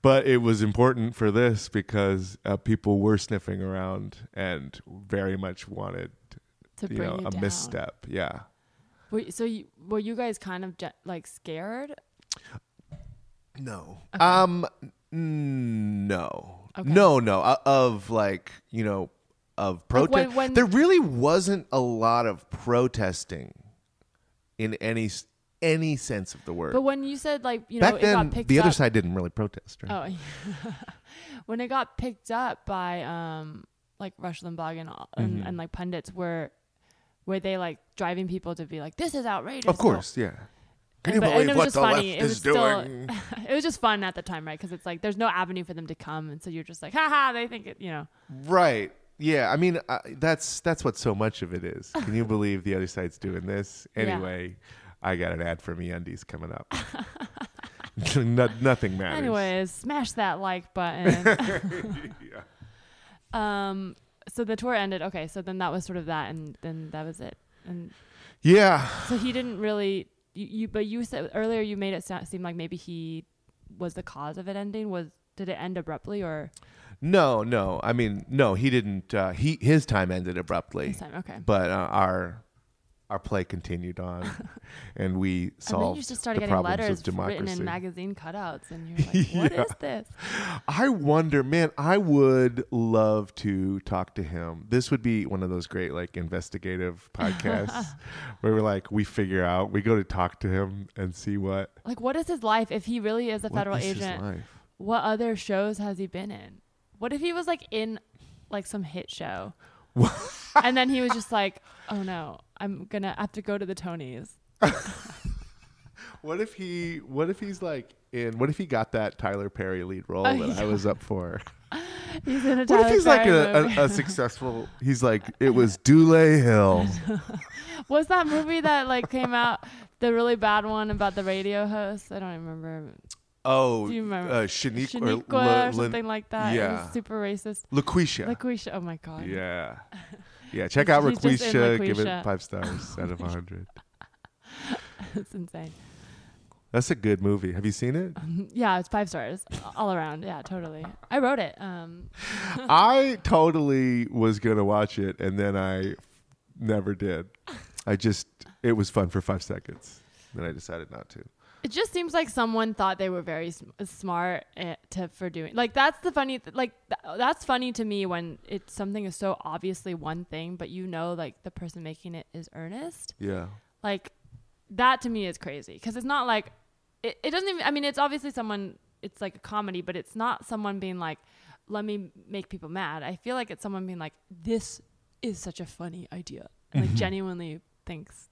but it was important for this because uh, people were sniffing around and very much wanted to you bring know you a down. misstep yeah Were so you, were you guys kind of like scared? no um no Okay. no no uh, of like you know of protest when- there really wasn't a lot of protesting in any any sense of the word But when you said like you know back it then got picked the other up, side didn't really protest right? Oh, when it got picked up by um like Rush Limbaugh and, all- and, Mhm. and like pundits were were they like driving people to be like this is outrageous? Of course, yeah. Can you but- believe what the funny. left It is still- doing? it was just fun at the time, right? Because it's like there's no avenue for them to come, and so you're just like, haha, they think it, you know. right. Yeah. I mean, uh, that's that's what so much of it is. Can you believe the other side's doing this? Anyway, I got an ad for MeUndies coming up. no, nothing matters. Anyways, smash that like button. yeah. um, so the tour ended. Okay, so then that was sort of that, and then that was it. And Yeah. so he didn't really. You, you but you said earlier you made it sound, seem like maybe he was the cause of it ending. Was did it end abruptly or No, no. I mean, no. He didn't. Uh, he his time ended abruptly, time? Okay. but uh, our our play continued on, and we And then solved you just started getting letters written in magazine cutouts, and you're like, "What is Yeah. this?" I wonder, man, I would love to talk to him. This would be one of those great like investigative podcasts where we're like we figure out, we go to talk to him and see what Like, what is his life if he really is a what federal is agent? What other shows has he been in? What if he was like in like some hit show, and then he was just like, "Oh no, I'm gonna have to go to the Tonys." What if he what if he's like in what if he got that Tyler Perry lead role Oh, that I was up for? He's in a What if he's like a, a, a successful he's like it was Dule Hill. Was that movie that like came out the really bad one about the radio host? I don't remember. Oh, Do you remember? uh, Shaniqua, Shaniqua or, or, something like that. Yeah. was super racist. LaQuisha. Laquisha. Oh my god. Yeah. Yeah, check out LaQuisha. Give it five stars out of a hundred. That's insane. That's a good movie. Have you seen it? Yeah, it's five stars all around. Yeah, totally. I wrote it. Um, I totally was gonna watch it, and then I never did. I just it was fun for five seconds. Then I decided not to. It just seems like someone thought they were very sm- smart eh, to for doing like that's the funny th- like th- that's funny to me when it's something is so obviously one thing, but you know like the person making it is earnest. Yeah. Like that to me is crazy because it's not like it, it doesn't even. I mean, it's obviously someone. It's like a comedy, but it's not someone being like, "Let me make people mad." I feel like it's someone being like, "This is such a funny idea," and like genuinely thinks.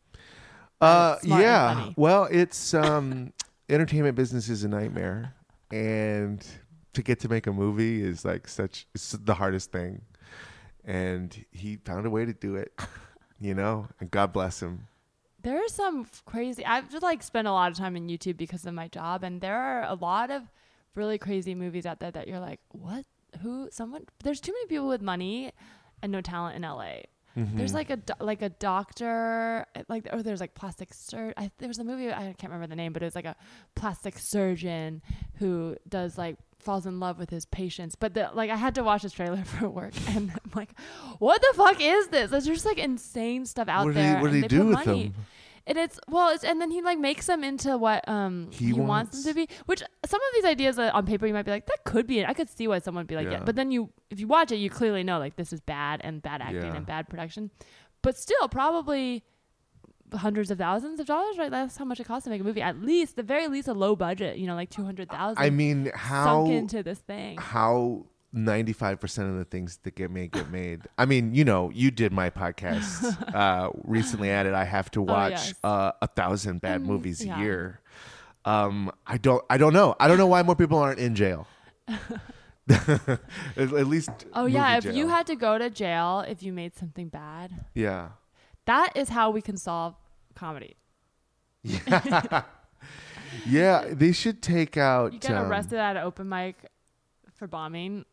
Uh, yeah. Well, it's um, entertainment business is a nightmare, and to get to make a movie is like such it's the hardest thing. And he found a way to do it, you know. And God bless him. There are some crazy. I've just like spent a lot of time in YouTube because of my job, and there are a lot of really crazy movies out there that you're like, what? Who? Someone? There's too many people with money and no talent in LA. Mm-hmm. There's like a do- like a doctor like or there's like plastic sur- I, there was a movie I can't remember the name but it was like a plastic surgeon who does like falls in love with his patients but the like I had to watch this trailer for work and I'm like what the fuck is this there's just like insane stuff out what there he, what did he they do with money. them? And it's well, it's, and then he like makes them into what um He he, wants. wants. them to be. Which some of these ideas uh, on paper you might be like that could be it. I could see why someone would be like Yeah. yeah. But then you, if you watch it, you clearly know like this is bad and bad acting Yeah. and bad production. But still, probably hundreds of thousands of dollars. Right? That's how much it costs to make a movie. At least, the very least, a low budget. You know, like two hundred thousand. I mean, how sunk into this thing. how 95% of the things that get made get made. I mean, you know, you did my podcast uh, recently added I have to watch yes. uh, a thousand bad Mm, movies yeah. a year. Um, I don't I don't know. I don't know why more people aren't in jail. at, at least Oh yeah, if you had to go to jail if you made something bad, Yeah. that is how we can solve comedy. Yeah, yeah, they should take out You get um, arrested at an open mic for bombing,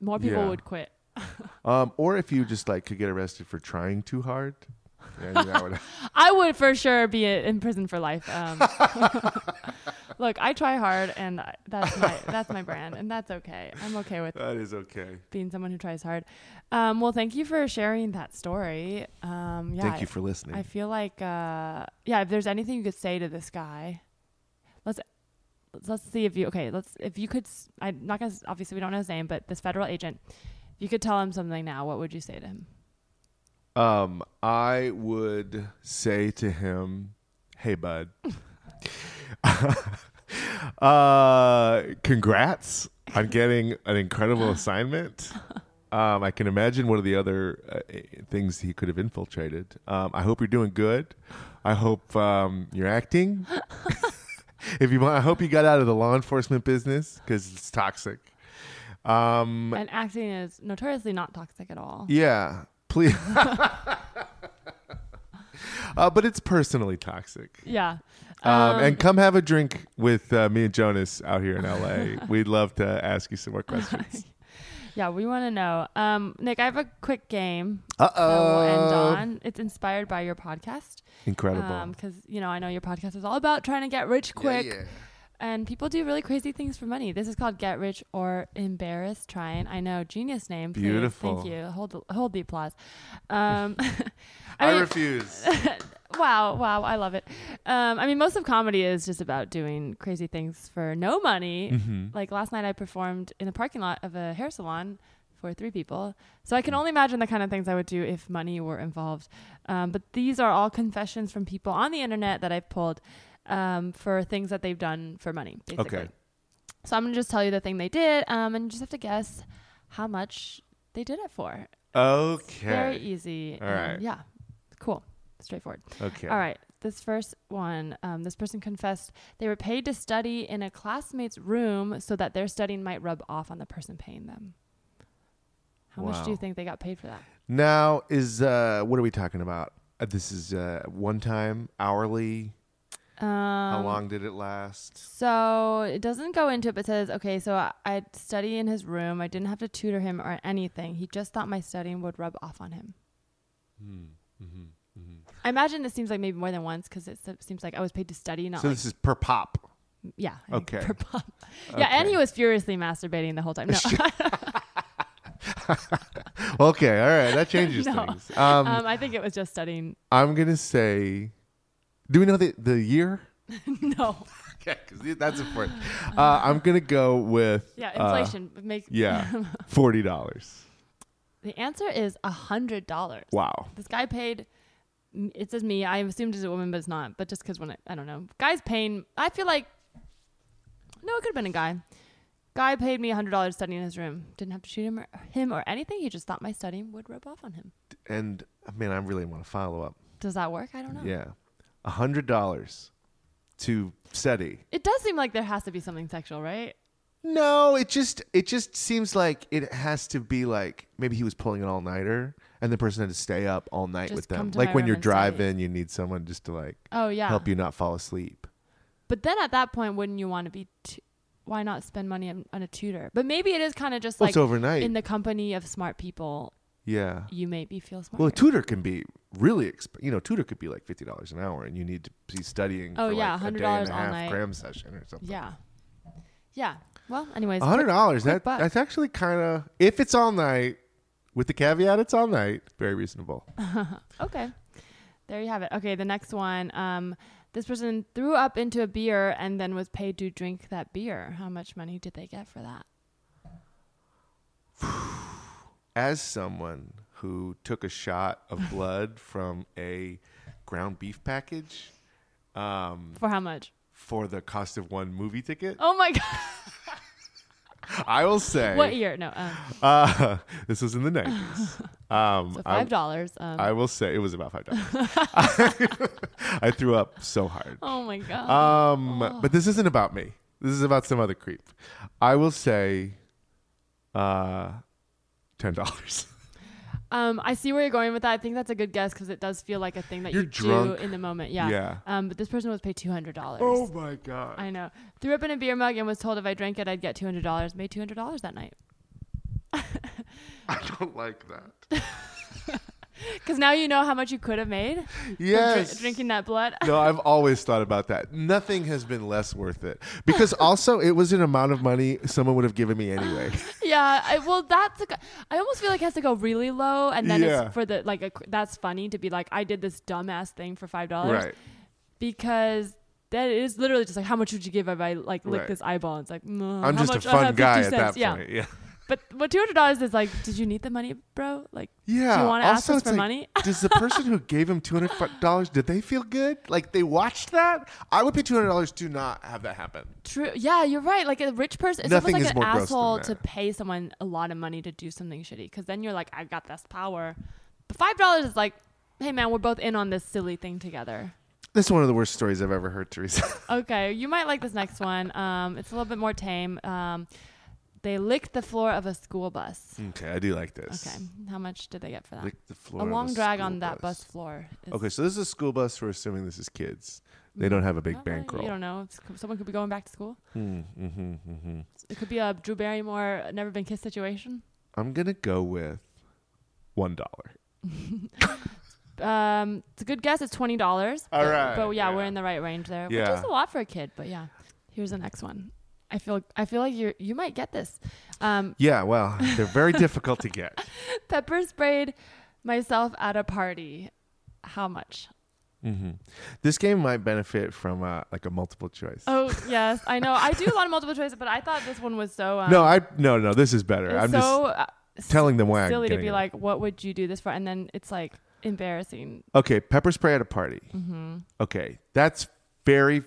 more people Yeah. would quit. Um, or if you just like could get arrested for trying too hard. Yeah, I that would I would for sure be in prison for life. Um, look, I try hard, and I- that's my that's my brand, and that's okay. I'm okay with that is okay. being someone who tries hard. Um, well, thank you for sharing that story. Um, yeah, Thank you for listening. I feel like uh, yeah, if there's anything you could say to this guy, let's let's see if you okay. Let's if you could. s- I'm not gonna obviously we don't know his name, but this federal agent, if you could tell him something now, what would you say to him? Um, I would say to him, "Hey, bud. uh, congrats on getting an incredible assignment. Um, I can imagine one of the other uh, things he could have infiltrated. Um, I hope you're doing good. I hope um, you're acting. if you want, I hope you got out of the law enforcement business because it's toxic. Um, And acting is notoriously not toxic at all. yeah, please. uh, but it's personally toxic. Yeah. Um, Um, and come have a drink with uh, me and Jonas out here in LA. We'd love to ask you some more questions. Yeah, we want to know. Um, Nick, I have a quick game Uh that we'll end oh. on. It's inspired by your podcast. Incredible. Because, you know, I know your podcast is all about trying to get rich quick. Yeah, yeah. And people do really crazy things for money. This is called Get Rich or Embarrass Trying. I know, genius name. please. Beautiful. Thank you. Hold the, hold the applause. Um, I, I mean, refuse. wow, wow, I love it. Um, I mean, most of comedy is just about doing crazy things for no money. hmm Like last night, I performed in the parking lot of a hair salon for three people. So I can only imagine the kind of things I would do if money were involved. Um, but these are all confessions from people on the internet that I've pulled um, for things that they've done for money, basically. Okay. So I'm gonna just tell you the thing they did, um, and you just have to guess how much they did it for. Okay. Very easy. All um. Yeah. Cool. Straightforward. Okay. All right. This first one, um, this person confessed they were paid to study in a classmate's room so that their studying might rub off on the person paying them. How much do you think they got paid for that? Now is uh, what are we talking about? Uh, this is uh, one time, hourly. Um, How long did it last? So it doesn't go into it, but says, okay, so I, I'd study in his room. I didn't have to tutor him or anything. He just thought my studying would rub off on him. Mm-hmm. I imagine this seems like maybe more than once because it se- seems like I was paid to study, not So like this is per pop. Yeah. I think Okay. per pop. Yeah, and he was furiously masturbating the whole time. No. Okay, all right, that changes No. things. Um, um, I think it was just studying. I'm gonna say, do we know the the year? no. Okay, because that's important. Uh, I'm gonna go with Yeah, uh, inflation make yeah, forty dollars. The answer is a hundred dollars. Wow. This guy paid. It says me. I assumed it's a woman, but it's not. But just because when it, I don't know, guys paying. I feel like no, it could have been a guy. Guy paid me a hundred dollars studying in his room. Didn't have to shoot him or, him or anything. He just thought my studying would rub off on him. And I mean, I really want to follow up. Does that work? I don't know. Yeah, a hundred dollars to study. It does seem like there has to be something sexual, right? No, it just it just seems like it has to be like maybe he was pulling an all nighter and the person had to stay up all night Just with come them. to Like when room you're and driving, you need someone just to like Oh yeah. help you not fall asleep. But then at that point, wouldn't you want to be? T- why not spend money on, on a tutor? But maybe it is kind of just Well, like it's overnight. in the company of smart people. Yeah. you maybe feel smarter. Well, a tutor can be really, exp- you know, tutor could be like fifty dollars an hour, and you need to be studying. Oh, for yeah, like $100 and a all half night. cram session or something. yeah, yeah. Well, anyways, hundred dollars. That buck. that's actually kind of if it's all night, with the caveat it's all night, very reasonable. Okay. There you have it. Okay, the next one. Um, this person threw up into a beer and then was paid to drink that beer. How much money did they get for that? As someone who took a shot of blood from a ground beef package, um, For how much? for the cost of one movie ticket, Oh my god! I will say. What year? No, um, Uh, this was in the nineties. Um, so five dollars. Um, I will say it was about five dollars. I threw up so hard. oh my god! Um, but this isn't about me. This is about some other creep. I will say, uh, ten dollars. Um, I see where you're going with that. I think that's a good guess because it does feel like a thing that You're you drunk. do in the moment. Yeah. Yeah. Um, but this person was paid two hundred dollars. Oh my god! I know. Threw up in a beer mug and was told if I drank it, I'd get two hundred dollars. Made two hundred dollars that night. I don't like that. Because now you know how much you could have made. Yes. drinking that blood. no, I've always thought about that. Nothing has been less worth it because also it was an amount of money someone would have given me anyway. yeah. I, well, that's. A, I almost feel like it has to go really low, and then Yeah. it's for the like. A, that's funny to be like, I did this dumbass thing for five dollars. right. Because that is literally just like, how much would you give if I like lick Right. this eyeball? And It's like, mm, I'm how just a much? I fun have guy 50 at that yeah. point. Yeah. But what two hundred dollars is like? Did you need the money, bro? Like, Yeah. do you want to ask us for like, money? does the person who gave him two hundred dollars did they feel good? Like they watched that? I would pay two hundred dollars to not have that happen. True. Yeah, you're right. Like a rich person, it's Nothing almost is like an more gross than asshole to pay someone a lot of money to do something shitty. Because then you're like, I got this power. But five dollars is like, hey man, we're both in on this silly thing together. This is one of the worst stories I've ever heard, Teresa. Okay, you might like this next one. Um, it's a little bit more tame. Um, they licked the floor of a school bus. okay, I do like this. Okay, how much did they get for that? Lick the floor a of long drag school on that bus floor. is- Okay, so this is a school bus. We're assuming this is kids. They don't have a big bankroll. You don't know. It's- someone could be going back to school. Hmm, mm-hmm, mm-hmm. It could be a Drew Barrymore never been kissed situation. I'm gonna go with one dollar. Um, it's a good guess. It's twenty dollars. All but, right, but yeah, we're in the right range there, which Yeah. is a lot for a kid. But yeah, here's the next one. I feel I feel like you you might get this. Um, Yeah, well, they're very difficult to get. pepper sprayed myself at a party. How much? Mm-hmm. This game might benefit from uh, like a multiple choice. Oh yes, I know. I do a lot of multiple choice, but I thought this one was so. Um, no, I no no. This is better. I'm so uh, just telling them why I'm silly to be it. like, what would you do this for? And then it's like embarrassing. Okay, pepper spray at a party. Mm-hmm. Okay, that's very,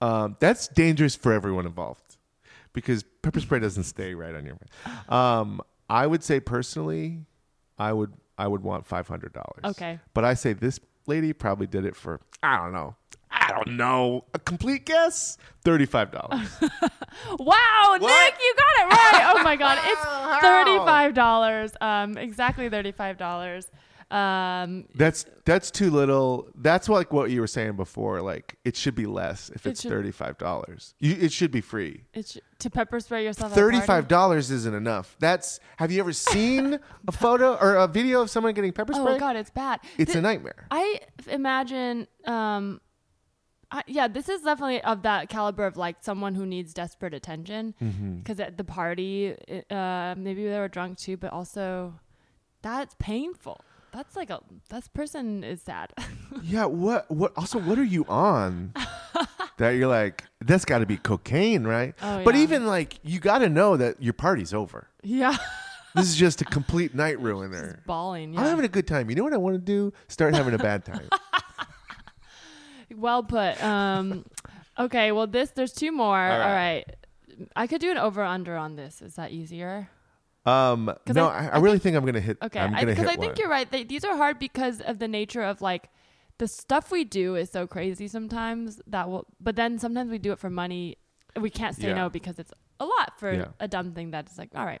um, that's dangerous for everyone involved because pepper spray doesn't stay right on your. Um, I would say personally, I would I would want five hundred dollars. Okay. but I say this lady probably did it for I don't know. I don't know. A complete guess, thirty-five dollars. Wow, What? Nick, you got it right. Oh my god, it's thirty-five dollars. Um, exactly thirty-five dollars. Um, That's that's too little. That's like what you were saying before. Like it should be less if It it's should- thirty-five dollars. It should be free. it's to pepper spray yourself. at a party? Thirty-five dollars isn't enough. That's. Have you ever seen a photo or a video of someone getting pepper spray? Oh god, it's bad. It's a nightmare. I imagine. Um, I, yeah, this is definitely of that caliber of like someone who needs desperate attention. Mm-hmm. Because at the party, it, uh, maybe they were drunk too, but also that's painful. That's like a that person is sad. Yeah. What? What? Also, what are you on? that you're like, that's got to be cocaine, right? Oh, But yeah. even like, you got to know that your party's over. yeah, This is just a complete night ruiner. bawling. Yeah. I'm having a good time. You know what I want to do? Start having a bad time. Well put. Um, okay, well this there's two more. All All right. right. I could do an over under on this. Is that easier? Um, no, I- I, I, I really think, I'm gonna hit. Okay, I, because hit I think one. you're right. They, these are hard because of the nature of like the stuff we do is so crazy sometimes that will. But then sometimes we do it for money. We can't say Yeah. no because it's a lot for Yeah. a dumb thing that's like, all right,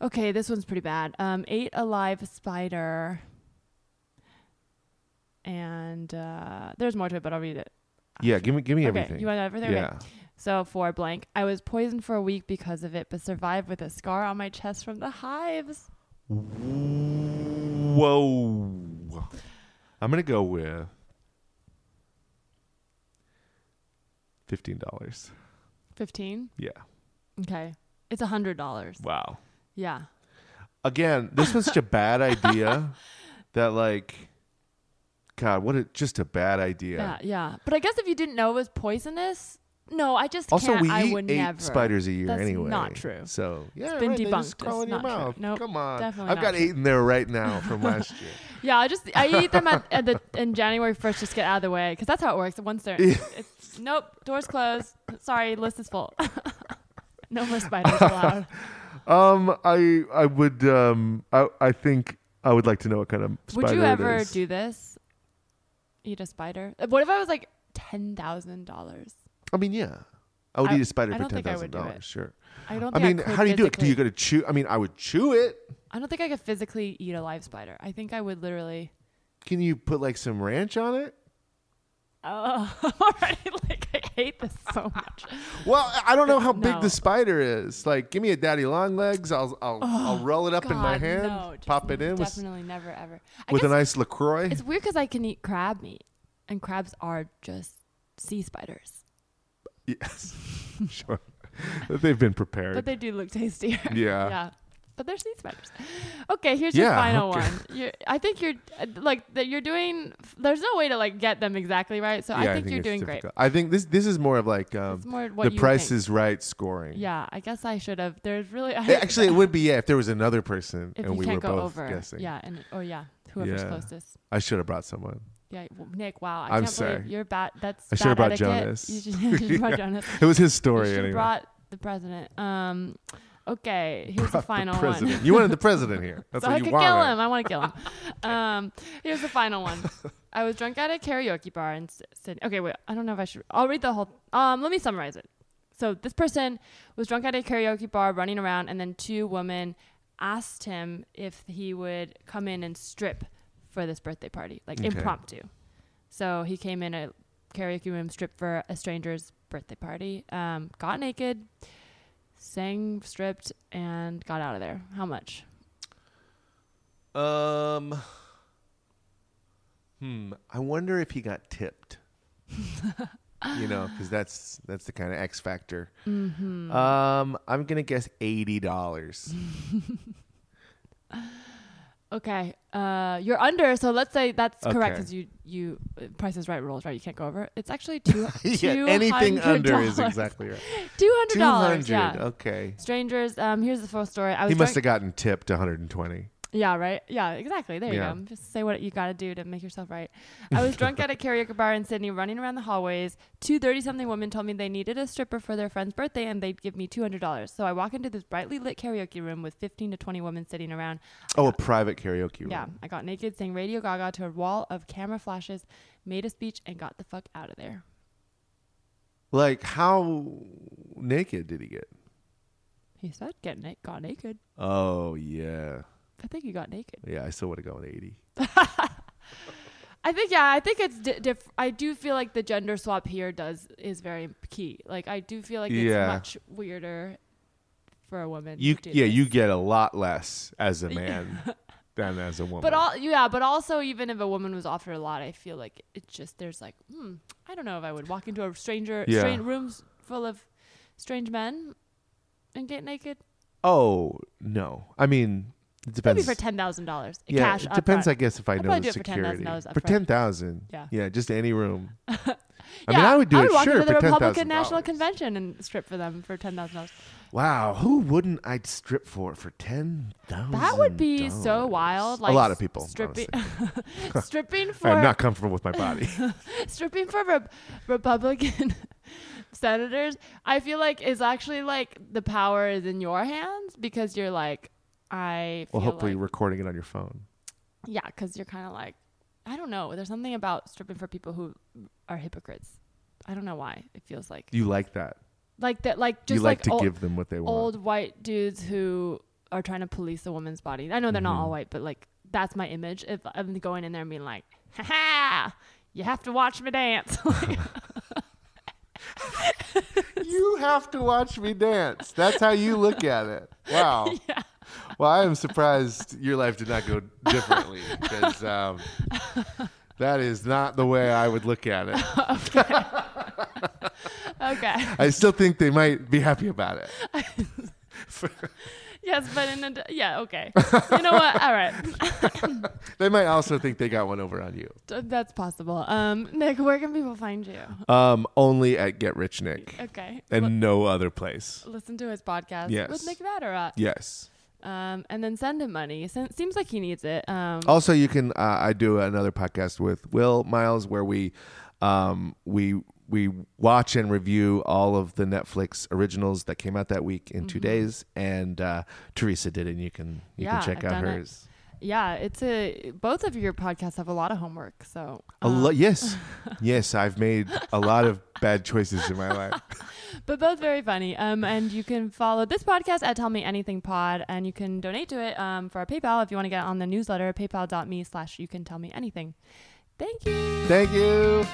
okay, this one's pretty bad. Um, ate a live spider, and uh, there's more to it, but I'll read it. Yeah, give me, give me okay, everything. you want everything? Okay. So for blank, I was poisoned for a week because of it, but survived with a scar on my chest from the hives. Whoa. I'm gonna go with fifteen dollars. Fifteen. Yeah. Okay. It's a hundred dollars. Wow. Yeah. Again, this was such a bad idea that like God, what a just a bad idea. Yeah. Yeah. But I guess if you didn't know it was poisonous, no, I just Also, can't. we I eat would eight never. spiders a year That's anyway. not true. So yeah, been right, they just debunked. crawl It's your not true. mouth. Nope, Come on, definitely I've not got true. eight in there right now from last year. Yeah, I just I eat them at, at the in January first, just get out of the way because that's how it works. Once they're it's, nope, doors closed. Sorry, list is full. no more spiders allowed. Um, I I would um I I think I would like to know what kind of spider Would you it ever is. do this? Eat a spider? What if I was like ten thousand dollars? I mean, yeah, I would I- eat a spider I for ten I thousand dollars. Sure. I don't. I mean, could how do you do it? Do you got to chew? I mean, I would chew it. I don't think I could physically eat a live spider. I think I would literally. Can you put like some ranch on it? Oh, I'm already like I hate this so much. Well, I don't know how big the spider is. Like, give me a daddy long legs. I'll I'll oh, I'll roll it up in my hand, no, pop it in with Definitely never ever. I with a nice Lacroix. It's weird because I can eat crab meat, and crabs are just sea spiders, Yes, sure. They've been prepared. but they do look tastier. Yeah. yeah. But they're sea spiders. Okay, here's your final okay. one. You're, I think you're uh, like that. You're doing. There's no way to like get them exactly right. So I Yeah, think, you're doing great. I think this this is more of like um, more the Price think. is Right scoring. Yeah, I guess I should have. There's really. I, Actually, it would be yeah if there was another person if and we can't were go both over. guessing. Yeah, and or yeah, whoever's Yeah. closest. I should have brought someone. Yeah, well, Nick. Wow, I I'm can't sorry. believe you're bad. That's I should have brought etiquette. Jonas. You should, you should have brought Jonas. It was his story have anyway. brought the president. Um, okay, here's the final the one. You wanted the president here. That's so what I you could wanted. kill him. I want to kill him. Um, here's the final one. I was drunk at a karaoke bar in Sydney. Okay, wait. I don't know if I should. I'll read the whole. Um, let me summarize it. So this person was drunk at a karaoke bar, running around, and then two women asked him if he would come in and strip for this birthday party, like Okay. impromptu. So he came in a karaoke room, stripped for a stranger's birthday party, um, got naked, sang, stripped, and got out of there. How much? Um. Hmm. I wonder if he got tipped. you know, because that's that's the kind of X factor. Mm-hmm. Um, I'm gonna guess eighty dollars. Okay, uh, you're under. So let's say that's correct because you you uh, Price is Right rules, right? You can't go over. It's actually two. yeah, anything under is exactly right. Two hundred dollars. hundred. Yeah. Okay. Strangers. Um, here's the full story. I was He must drunk- have gotten tipped 120. Yeah, right. Yeah, exactly. There Yeah. you go. Just say what you got to do to make yourself right. I was drunk at a karaoke bar in Sydney, running around the hallways. Two 30 something women told me they needed a stripper for their friend's birthday and they'd give me $200. So I walk into this brightly lit karaoke room with 15 to 20 women sitting around. Oh, a private karaoke room. Yeah, I got naked, sang Radio Gaga to a wall of camera flashes, made a speech, and got the fuck out of there. Like how naked did he get? He said, "Get naked, got naked." Oh yeah, I think you got naked. yeah. I still would have gone 80. I think yeah, I think it's di- diff- I do feel like the gender swap here does is very key. Like I do feel like it's Yeah. much weirder for a woman. You to do yeah, this. you get a lot less as a man than as a woman. But all yeah, but also even if a woman was offered a lot, I feel like it's just there's like, hmm, I don't know if I would walk into a stranger Yeah. strange rooms full of strange men and get naked. oh no, I mean it depends. Maybe for ten thousand dollars yeah, cash. it depends. upfront. I guess if I I'd know probably the do it for security $10,000 for upfront. ten thousand. Yeah. yeah, just any room. I mean, I would do it walk sure into the for ten Republican thousand National Convention and strip for them for ten thousand dollars. Wow, who wouldn't I strip for for ten thousand? That would be so wild. Like a lot of people. stripping, honestly. stripping for I'm not comfortable with my body. stripping for re- Republican senators. I feel like is actually like the power is in your hands because you're like, I feel well, hopefully, like, recording it on your phone. yeah, because you're kind of like, I don't know. There's something about stripping for people who are hypocrites. I don't know why it feels like You like that? like that, like just you like, like, to ol- give them what they want. old white dudes who are trying to police a woman's body. I know they're not all Mhm. white, but like that's my image. If I'm going in there and being like, ha ha, you have to watch me dance. You have to watch me dance. That's how you look at it. Wow. yeah. Well, I am surprised your life did not go differently because um, that is not the way I would look at it. Okay. I still think they might be happy about it. yes, but in a yeah. Okay. You know what? All right. They might also think they got one over on you. D- That's possible. Um, Nick, where can people find you? Um, only at Get Rich Nick Okay. and Li- no other place. listen to his podcast Yes. with Nick Vatterott. Yes. Um, and then send him money. Sen- seems like he needs it. Um, Also, you can. Uh, I do another podcast with Will Miles where we, um, we we watch and review all of the Netflix originals that came out that week in two days, and uh, Teresa did it. And you can you Mm-hmm. Yeah, can check I've out done it. hers. yeah, it's a both of your podcasts have a lot of homework. So A um, lo- yes, yes, I've made a lot of bad choices in my life. but both very funny. Um, and you can follow this podcast at Tell Me Anything Pod, and you can donate to it um, for our PayPal if you want to get on the newsletter. PayPal.me slash You Can Tell Me Anything. Thank you. Thank you.